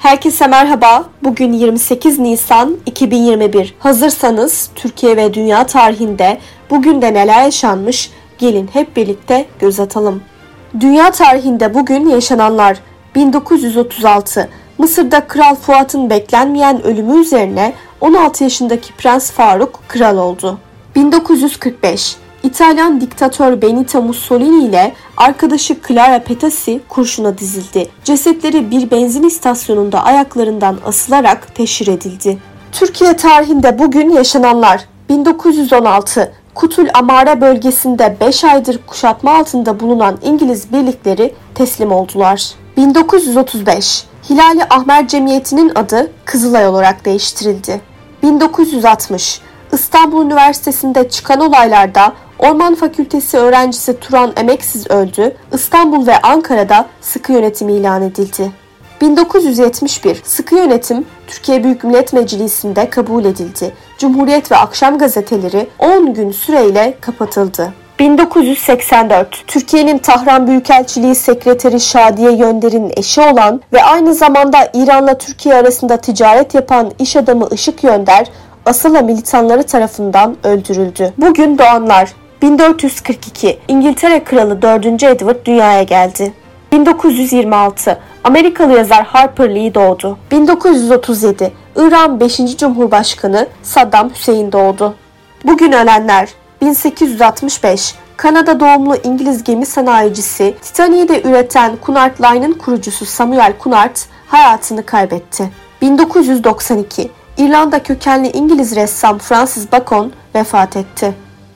Herkese merhaba. Bugün 28 Nisan 2021. Hazırsanız Türkiye ve dünya tarihinde bugün de neler yaşanmış gelin hep birlikte göz atalım. Dünya tarihinde bugün yaşananlar 1936 Mısır'da Kral Fuat'ın beklenmeyen ölümü üzerine 16 yaşındaki Prens Faruk kral oldu. 1945 İtalyan diktatör Benito Mussolini ile arkadaşı Clara Petacci kurşuna dizildi. Cesetleri bir benzin istasyonunda ayaklarından asılarak teşhir edildi. Türkiye tarihinde bugün yaşananlar 1916 Kutul Amara bölgesinde 5 aydır kuşatma altında bulunan İngiliz birlikleri teslim oldular. 1935 Hilali Ahmer Cemiyeti'nin adı Kızılay olarak değiştirildi. 1960 İstanbul Üniversitesi'nde çıkan olaylarda Orman Fakültesi öğrencisi Turan Emeksiz öldü, İstanbul ve Ankara'da sıkı yönetim ilan edildi. 1971 sıkı yönetim Türkiye Büyük Millet Meclisi'nde kabul edildi. Cumhuriyet ve Akşam gazeteleri 10 gün süreyle kapatıldı. 1984 Türkiye'nin Tahran Büyükelçiliği Sekreteri Şadiye Yönder'in eşi olan ve aynı zamanda İran'la Türkiye arasında ticaret yapan iş adamı Işık Yönder Asıla militanları tarafından öldürüldü. Bugün doğanlar 1442 İngiltere Kralı 4. Edward dünyaya geldi. 1926 Amerikalı yazar Harper Lee doğdu. 1937 İran 5. Cumhurbaşkanı Saddam Hüseyin doğdu. Bugün ölenler 1865 Kanada doğumlu İngiliz gemi sanayicisi Titanic'i de üreten Cunard Line'ın kurucusu Samuel Cunard hayatını kaybetti. 1992 İrlanda kökenli İngiliz ressam Francis Bacon vefat etti.